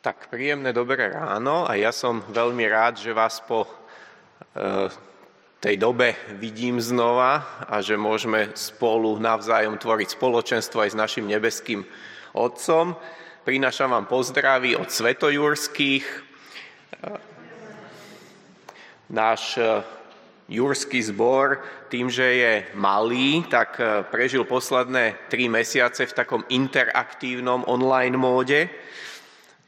Tak príjemné dobré ráno a ja som veľmi rád, že vás po e, tej dobe vidím znova a že môžeme spolu navzájom tvoriť spoločenstvo aj s našim nebeským Otcom. Prinášam vám pozdravy od svetojurských. E, náš e, jurský zbor tým, že je malý, tak e, prežil posledné tri mesiace v takom interaktívnom online móde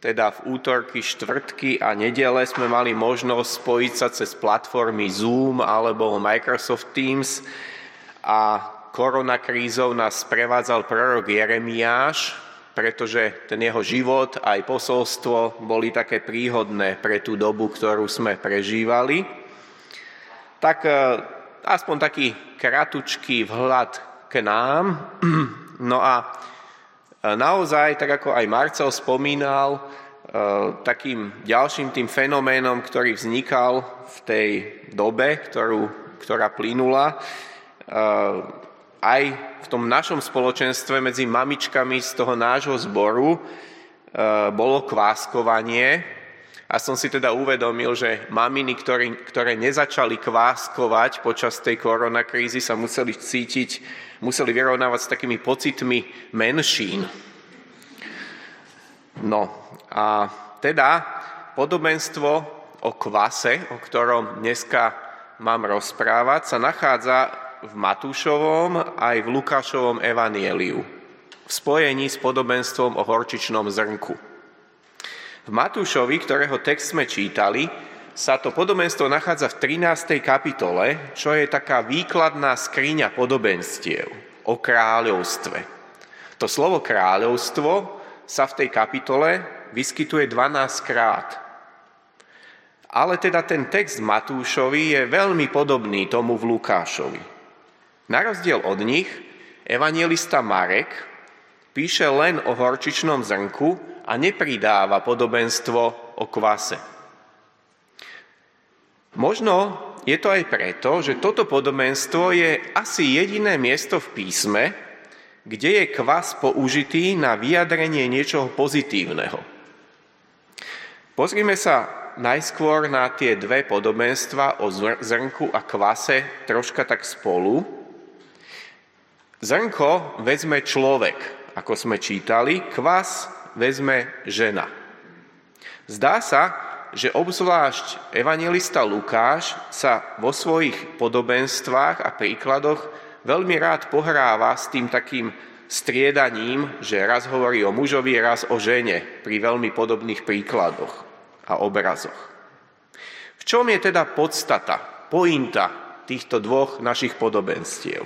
teda v útorky, štvrtky a nedele sme mali možnosť spojiť sa cez platformy Zoom alebo Microsoft Teams a koronakrízou nás prevádzal prorok Jeremiáš, pretože ten jeho život aj posolstvo boli také príhodné pre tú dobu, ktorú sme prežívali. Tak e, aspoň taký kratučký vhľad k nám. No a Naozaj, tak ako aj Marcel spomínal, e, takým ďalším tým fenoménom, ktorý vznikal v tej dobe, ktorú, ktorá plynula, e, aj v tom našom spoločenstve medzi mamičkami z toho nášho zboru e, bolo kváskovanie. A som si teda uvedomil, že maminy, ktoré, ktoré nezačali kváskovať počas tej koronakrízy, sa museli cítiť museli vyrovnávať s takými pocitmi menšín. No a teda podobenstvo o kvase, o ktorom dneska mám rozprávať, sa nachádza v Matúšovom aj v Lukášovom evanieliu v spojení s podobenstvom o horčičnom zrnku. V Matúšovi, ktorého text sme čítali, sa to podobenstvo nachádza v 13. kapitole, čo je taká výkladná skriňa podobenstiev o kráľovstve. To slovo kráľovstvo sa v tej kapitole vyskytuje 12 krát. Ale teda ten text Matúšovi je veľmi podobný tomu v Lukášovi. Na rozdiel od nich, evangelista Marek píše len o horčičnom zrnku a nepridáva podobenstvo o kvase. Možno je to aj preto, že toto podobenstvo je asi jediné miesto v písme, kde je kvas použitý na vyjadrenie niečoho pozitívneho. Pozrime sa najskôr na tie dve podobenstva o zrnku a kvase troška tak spolu. Zrnko vezme človek, ako sme čítali, kvas vezme žena. Zdá sa, že obzvlášť evangelista Lukáš sa vo svojich podobenstvách a príkladoch veľmi rád pohráva s tým takým striedaním, že raz hovorí o mužovi, raz o žene pri veľmi podobných príkladoch a obrazoch. V čom je teda podstata, pointa týchto dvoch našich podobenstiev?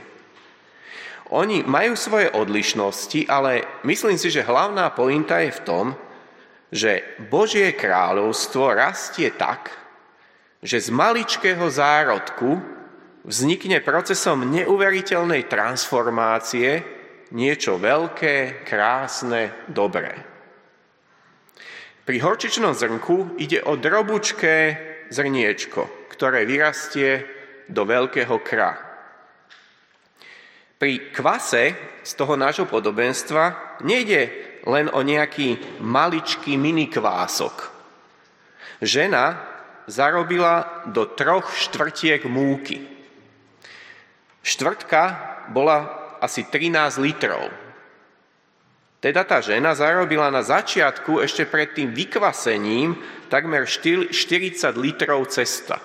Oni majú svoje odlišnosti, ale myslím si, že hlavná pointa je v tom, že Božie kráľovstvo rastie tak, že z maličkého zárodku vznikne procesom neuveriteľnej transformácie niečo veľké, krásne, dobré. Pri horčičnom zrnku ide o drobučké zrniečko, ktoré vyrastie do veľkého kra. Pri kvase z toho nášho podobenstva nejde len o nejaký maličký minikvások. Žena zarobila do troch štvrtiek múky. Štvrtka bola asi 13 litrov. Teda tá žena zarobila na začiatku ešte pred tým vykvasením takmer 40 litrov cesta.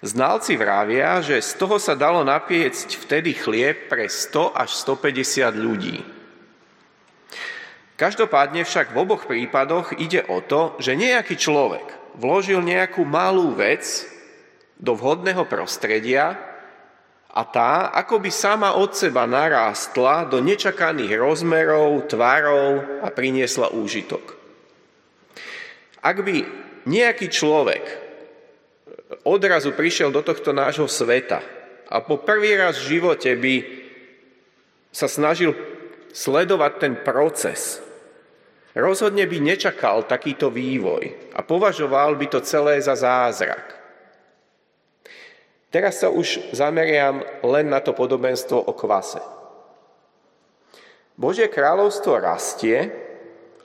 Znalci vravia, že z toho sa dalo napiecť vtedy chlieb pre 100 až 150 ľudí. Každopádne však v oboch prípadoch ide o to, že nejaký človek vložil nejakú malú vec do vhodného prostredia a tá akoby sama od seba narástla do nečakaných rozmerov, tvarov a priniesla úžitok. Ak by nejaký človek odrazu prišiel do tohto nášho sveta a po prvý raz v živote by sa snažil sledovať ten proces, Rozhodne by nečakal takýto vývoj a považoval by to celé za zázrak. Teraz sa už zameriam len na to podobenstvo o kvase. Božie kráľovstvo rastie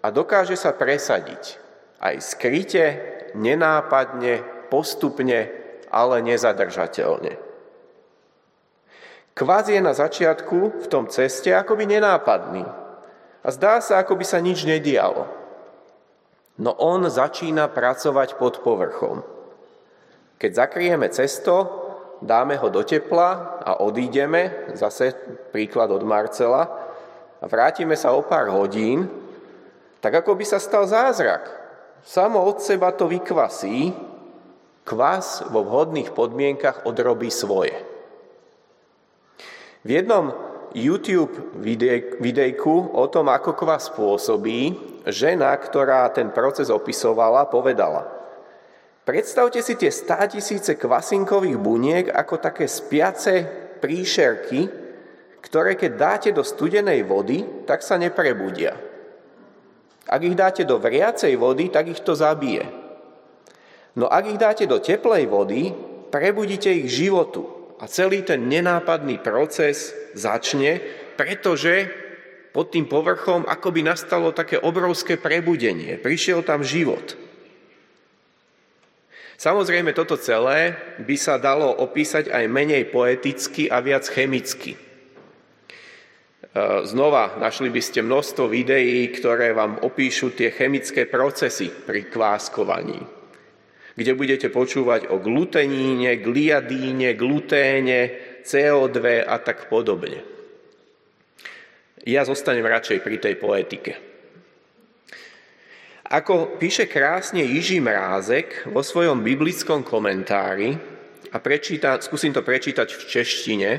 a dokáže sa presadiť aj skryte, nenápadne, postupne, ale nezadržateľne. Kvás je na začiatku v tom ceste akoby nenápadný a zdá sa, ako by sa nič nedialo. No on začína pracovať pod povrchom. Keď zakrieme cesto, dáme ho do tepla a odídeme, zase príklad od Marcela, a vrátime sa o pár hodín, tak ako by sa stal zázrak. Samo od seba to vykvasí, kvas vo vhodných podmienkach odrobí svoje. V jednom YouTube videjku o tom, ako kvas pôsobí, žena, ktorá ten proces opisovala, povedala Predstavte si tie státisíce kvasinkových buniek ako také spiace príšerky, ktoré keď dáte do studenej vody, tak sa neprebudia. Ak ich dáte do vriacej vody, tak ich to zabije. No ak ich dáte do teplej vody, prebudíte ich životu a celý ten nenápadný proces začne, pretože pod tým povrchom akoby nastalo také obrovské prebudenie. Prišiel tam život. Samozrejme, toto celé by sa dalo opísať aj menej poeticky a viac chemicky. E, znova našli by ste množstvo videí, ktoré vám opíšu tie chemické procesy pri kváskovaní kde budete počúvať o gluteníne, gliadíne, gluténe, CO2 a tak podobne. Ja zostanem radšej pri tej poetike. Ako píše krásne Jiží Mrázek vo svojom biblickom komentári, a prečíta, skúsim to prečítať v češtine,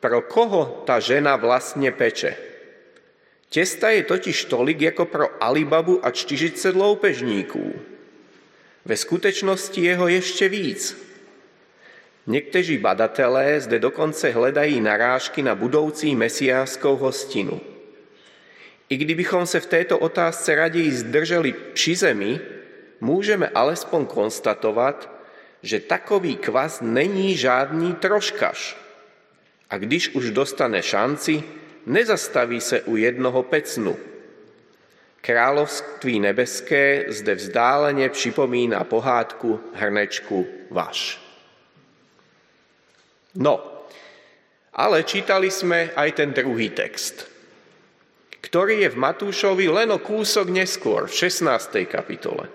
pro koho tá žena vlastne peče? Testa je totiž tolik ako pro Alibabu a 40 loupežníků. Ve skutečnosti je ho ešte víc. Niekteří badatelé zde dokonce hledají narážky na budoucí mesiáskou hostinu. I kdybychom se v této otázce raději zdrželi při zemi, můžeme alespoň konstatovat, že takový kvas není žádný troškaš. A když už dostane šanci, nezastaví se u jednoho pecnu, Kráľovství nebeské zde vzdálene připomína pohádku Hrnečku vaš. No, ale čítali sme aj ten druhý text, ktorý je v Matúšovi len o kúsok neskôr, v 16. kapitole.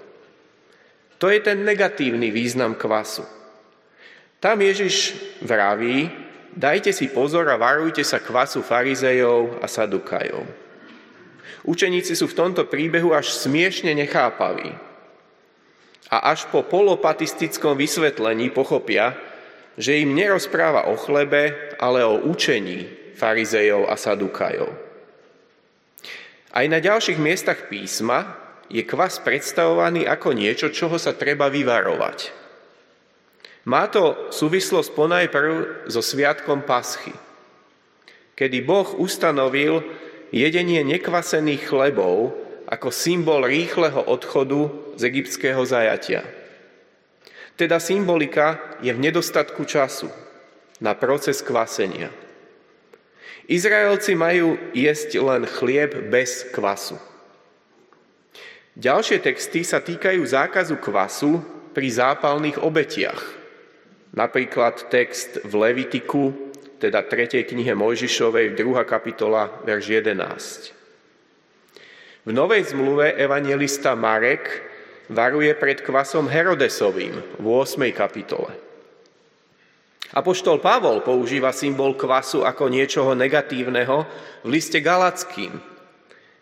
To je ten negatívny význam kvasu. Tam Ježiš vraví, dajte si pozor a varujte sa kvasu farizejov a sadukajov. Učeníci sú v tomto príbehu až smiešne nechápaví. A až po polopatistickom vysvetlení pochopia, že im nerozpráva o chlebe, ale o učení farizejov a sadukajov. Aj na ďalších miestach písma je kvas predstavovaný ako niečo, čoho sa treba vyvarovať. Má to súvislosť ponajprv so sviatkom Paschy, kedy Boh ustanovil jedenie nekvasených chlebov ako symbol rýchleho odchodu z egyptského zajatia. Teda symbolika je v nedostatku času na proces kvasenia. Izraelci majú jesť len chlieb bez kvasu. Ďalšie texty sa týkajú zákazu kvasu pri zápalných obetiach. Napríklad text v Levitiku teda 3. knihe Mojžišovej, 2. kapitola, verš 11. V Novej zmluve evangelista Marek varuje pred kvasom Herodesovým v 8. kapitole. Apoštol Pavol používa symbol kvasu ako niečoho negatívneho v liste Galackým,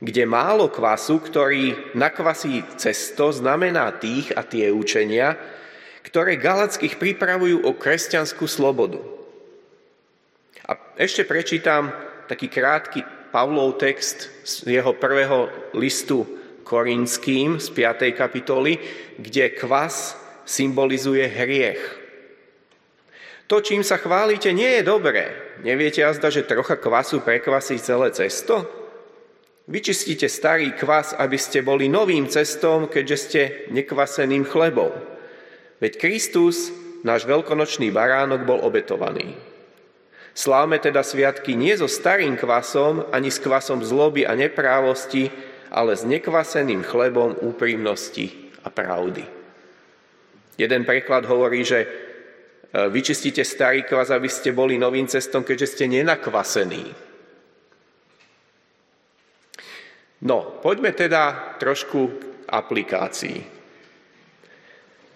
kde málo kvasu, ktorý nakvasí cesto, znamená tých a tie učenia, ktoré Galackých pripravujú o kresťanskú slobodu. A ešte prečítam taký krátky Pavlov text z jeho prvého listu Korinským z 5. kapitoly, kde kvas symbolizuje hriech. To, čím sa chválite, nie je dobré. Neviete azda, že trocha kvasu prekvasí celé cesto? Vyčistíte starý kvas, aby ste boli novým cestom, keďže ste nekvaseným chlebom. Veď Kristus, náš veľkonočný baránok, bol obetovaný. Slávme teda sviatky nie so starým kvasom, ani s kvasom zloby a neprávosti, ale s nekvaseným chlebom úprimnosti a pravdy. Jeden preklad hovorí, že vyčistíte starý kvas, aby ste boli novým cestom, keďže ste nenakvasení. No, poďme teda trošku k aplikácii.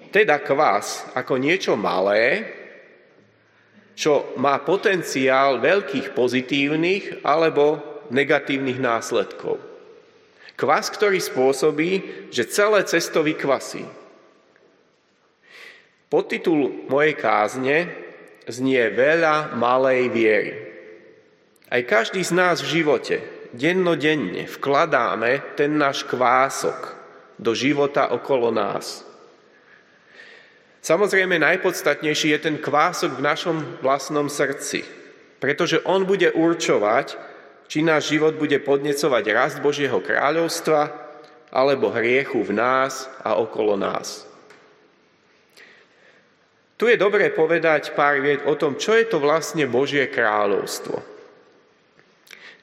Teda kvas ako niečo malé, čo má potenciál veľkých pozitívnych alebo negatívnych následkov. Kvas, ktorý spôsobí, že celé cesto vykvasí. Podtitul mojej kázne znie veľa malej viery. Aj každý z nás v živote, dennodenne, vkladáme ten náš kvások do života okolo nás. Samozrejme, najpodstatnejší je ten kvások v našom vlastnom srdci, pretože on bude určovať, či náš život bude podnecovať rast Božieho kráľovstva alebo hriechu v nás a okolo nás. Tu je dobré povedať pár vied o tom, čo je to vlastne Božie kráľovstvo.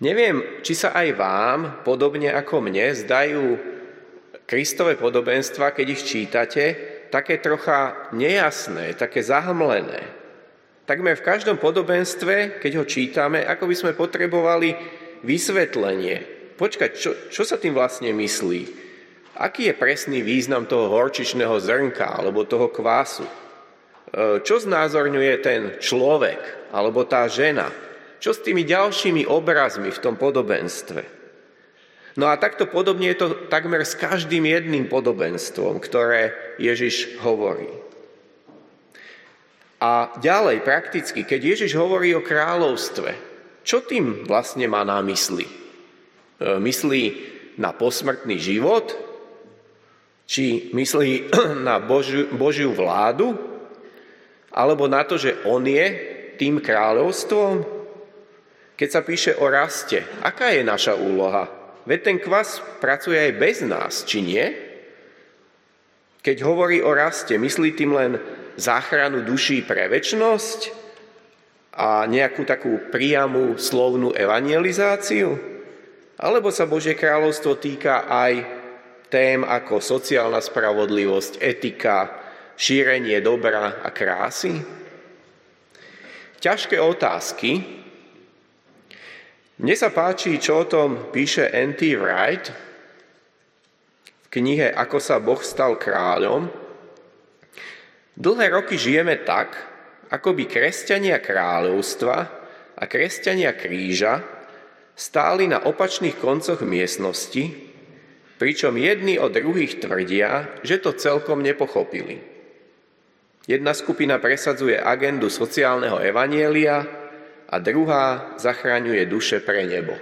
Neviem, či sa aj vám, podobne ako mne, zdajú Kristové podobenstva, keď ich čítate, také trocha nejasné, také zahmlené. Takmer v každom podobenstve, keď ho čítame, ako by sme potrebovali vysvetlenie. Počkať, čo, čo sa tým vlastne myslí? Aký je presný význam toho horčičného zrnka alebo toho kvásu? E, čo znázorňuje ten človek alebo tá žena? Čo s tými ďalšími obrazmi v tom podobenstve? No a takto podobne je to takmer s každým jedným podobenstvom, ktoré Ježiš hovorí. A ďalej, prakticky, keď Ježiš hovorí o kráľovstve, čo tým vlastne má na mysli? E, myslí na posmrtný život? Či myslí na Božiu, Božiu vládu? Alebo na to, že On je tým kráľovstvom? Keď sa píše o raste, aká je naša úloha? Veď ten kvas pracuje aj bez nás, či nie? Keď hovorí o raste, myslí tým len záchranu duší pre väčnosť a nejakú takú priamú slovnú evangelizáciu? Alebo sa Božie kráľovstvo týka aj tém ako sociálna spravodlivosť, etika, šírenie dobra a krásy? Ťažké otázky, mne sa páči, čo o tom píše N.T. Wright v knihe Ako sa Boh stal kráľom. Dlhé roky žijeme tak, ako by kresťania kráľovstva a kresťania kríža stáli na opačných koncoch miestnosti, pričom jedni od druhých tvrdia, že to celkom nepochopili. Jedna skupina presadzuje agendu sociálneho evanielia, a druhá zachraňuje duše pre nebo.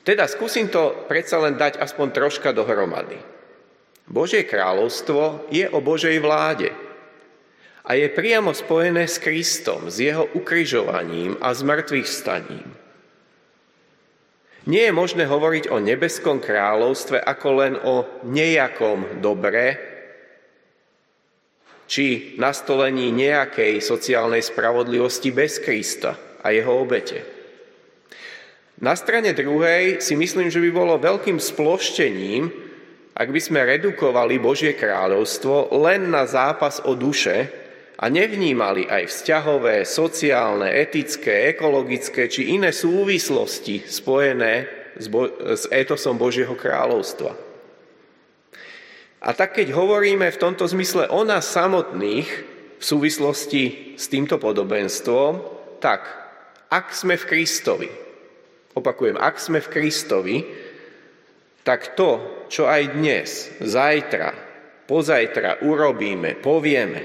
Teda skúsim to predsa len dať aspoň troška dohromady. Božie kráľovstvo je o Božej vláde a je priamo spojené s Kristom, s jeho ukrižovaním a zmrtvých staním. Nie je možné hovoriť o nebeskom kráľovstve ako len o nejakom dobre, či nastolení nejakej sociálnej spravodlivosti bez Krista a jeho obete. Na strane druhej si myslím, že by bolo veľkým sploštením, ak by sme redukovali Božie kráľovstvo len na zápas o duše a nevnímali aj vzťahové, sociálne, etické, ekologické či iné súvislosti spojené s, Bo- s etosom Božieho kráľovstva. A tak keď hovoríme v tomto zmysle o nás samotných v súvislosti s týmto podobenstvom, tak ak sme v Kristovi, opakujem, ak sme v Kristovi, tak to, čo aj dnes, zajtra, pozajtra urobíme, povieme,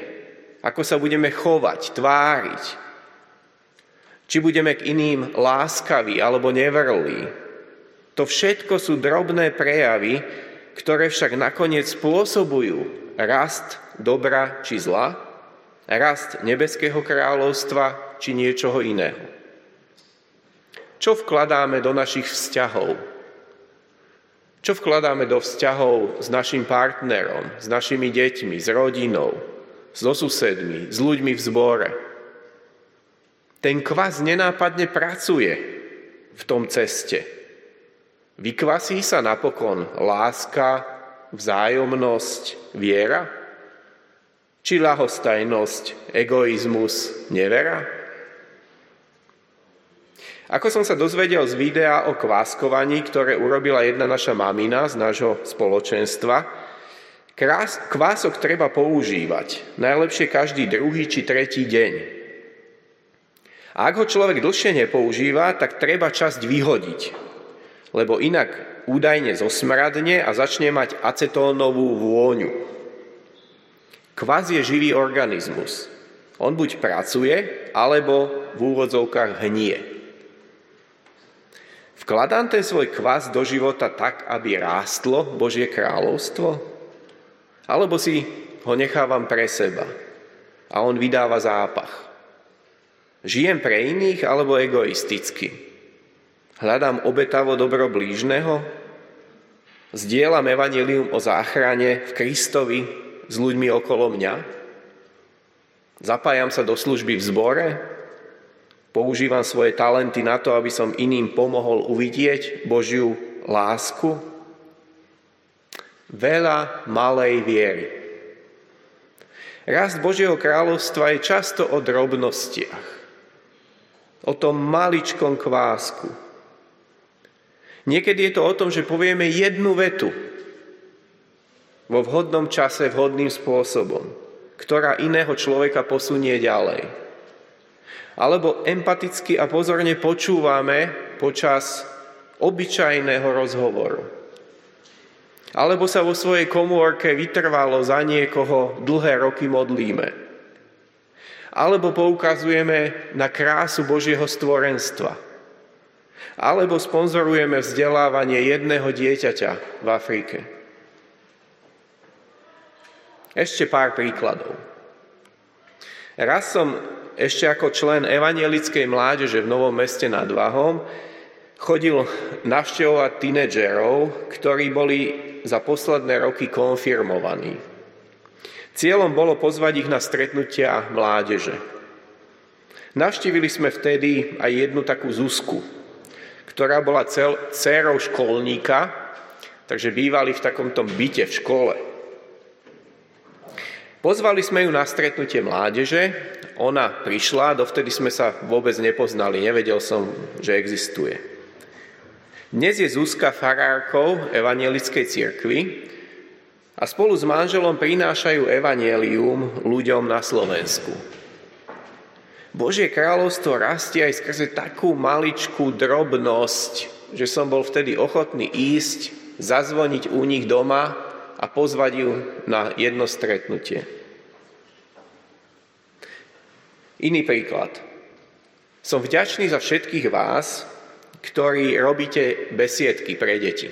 ako sa budeme chovať, tváriť, či budeme k iným láskaví alebo nevrlí, to všetko sú drobné prejavy, ktoré však nakoniec spôsobujú rast dobra či zla, rast nebeského kráľovstva či niečoho iného. Čo vkladáme do našich vzťahov? Čo vkladáme do vzťahov s našim partnerom, s našimi deťmi, s rodinou, so susedmi, s ľuďmi v zbore? Ten kvas nenápadne pracuje v tom ceste. Vykvasí sa napokon láska, vzájomnosť, viera? Či lahostajnosť, egoizmus, nevera? Ako som sa dozvedel z videa o kváskovaní, ktoré urobila jedna naša mamina z nášho spoločenstva, kvások treba používať. Najlepšie každý druhý či tretí deň. A ak ho človek dlhšie nepoužíva, tak treba časť vyhodiť, lebo inak údajne zosmradne a začne mať acetónovú vôňu. Kvás je živý organizmus. On buď pracuje, alebo v úvodzovkách hnie. Vkladám ten svoj kvas do života tak, aby rástlo Božie kráľovstvo? Alebo si ho nechávam pre seba a on vydáva zápach? Žijem pre iných alebo egoisticky? Hľadám obetavo dobro blížneho? Zdieľam evanilium o záchrane v Kristovi s ľuďmi okolo mňa? Zapájam sa do služby v zbore? Používam svoje talenty na to, aby som iným pomohol uvidieť Božiu lásku? Veľa malej viery. Rast Božieho kráľovstva je často o drobnostiach. O tom maličkom kvásku. Niekedy je to o tom, že povieme jednu vetu vo vhodnom čase, vhodným spôsobom, ktorá iného človeka posunie ďalej alebo empaticky a pozorne počúvame počas obyčajného rozhovoru. Alebo sa vo svojej komórke vytrvalo za niekoho dlhé roky modlíme. Alebo poukazujeme na krásu Božieho stvorenstva. Alebo sponzorujeme vzdelávanie jedného dieťaťa v Afrike. Ešte pár príkladov. Raz som ešte ako člen evanielickej mládeže v Novom meste nad Váhom chodil navštevovať tínedžerov, ktorí boli za posledné roky konfirmovaní. Cieľom bolo pozvať ich na stretnutia mládeže. Navštívili sme vtedy aj jednu takú Zuzku, ktorá bola cel, dcérou školníka, takže bývali v takomto byte v škole. Pozvali sme ju na stretnutie mládeže ona prišla, dovtedy sme sa vôbec nepoznali, nevedel som, že existuje. Dnes je Zuzka farárkou evanielickej cirkvi a spolu s manželom prinášajú evanielium ľuďom na Slovensku. Božie kráľovstvo rastie aj skrze takú maličkú drobnosť, že som bol vtedy ochotný ísť, zazvoniť u nich doma a pozvať ju na jedno stretnutie. Iný príklad. Som vďačný za všetkých vás, ktorí robíte besiedky pre deti.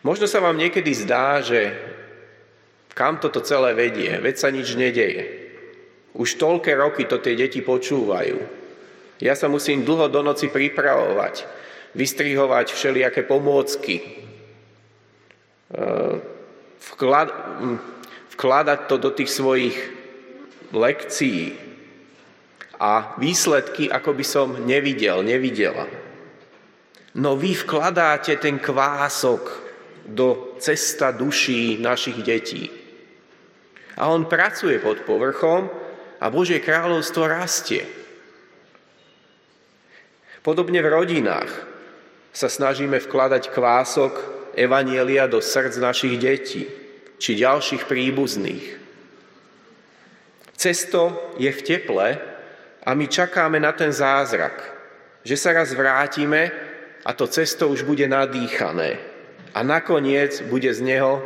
Možno sa vám niekedy zdá, že kam toto celé vedie, veď sa nič nedeje. Už toľké roky to tie deti počúvajú. Ja sa musím dlho do noci pripravovať, vystrihovať všelijaké pomôcky, eh, vkladať to do tých svojich lekcií a výsledky, ako by som nevidel, nevidela. No vy vkladáte ten kvások do cesta duší našich detí. A on pracuje pod povrchom a Božie kráľovstvo rastie. Podobne v rodinách sa snažíme vkladať kvások Evanielia do srdc našich detí či ďalších príbuzných. Cesto je v teple a my čakáme na ten zázrak, že sa raz vrátime a to cesto už bude nadýchané. A nakoniec bude z neho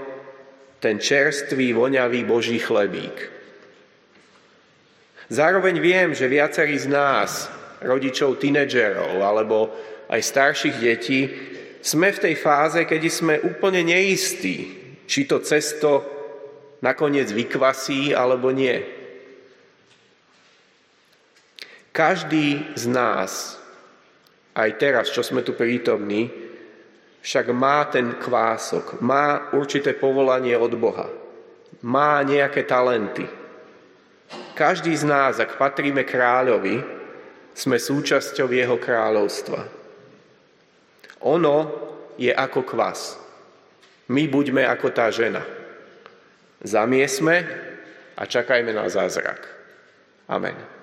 ten čerstvý, voňavý Boží chlebík. Zároveň viem, že viacerí z nás, rodičov tínedžerov alebo aj starších detí, sme v tej fáze, kedy sme úplne neistí, či to cesto nakoniec vykvasí alebo nie. Každý z nás, aj teraz, čo sme tu prítomní, však má ten kvások, má určité povolanie od Boha, má nejaké talenty. Každý z nás, ak patríme kráľovi, sme súčasťou jeho kráľovstva. Ono je ako kvas. My buďme ako tá žena. Zamiesme a čakajme na zázrak. Amen.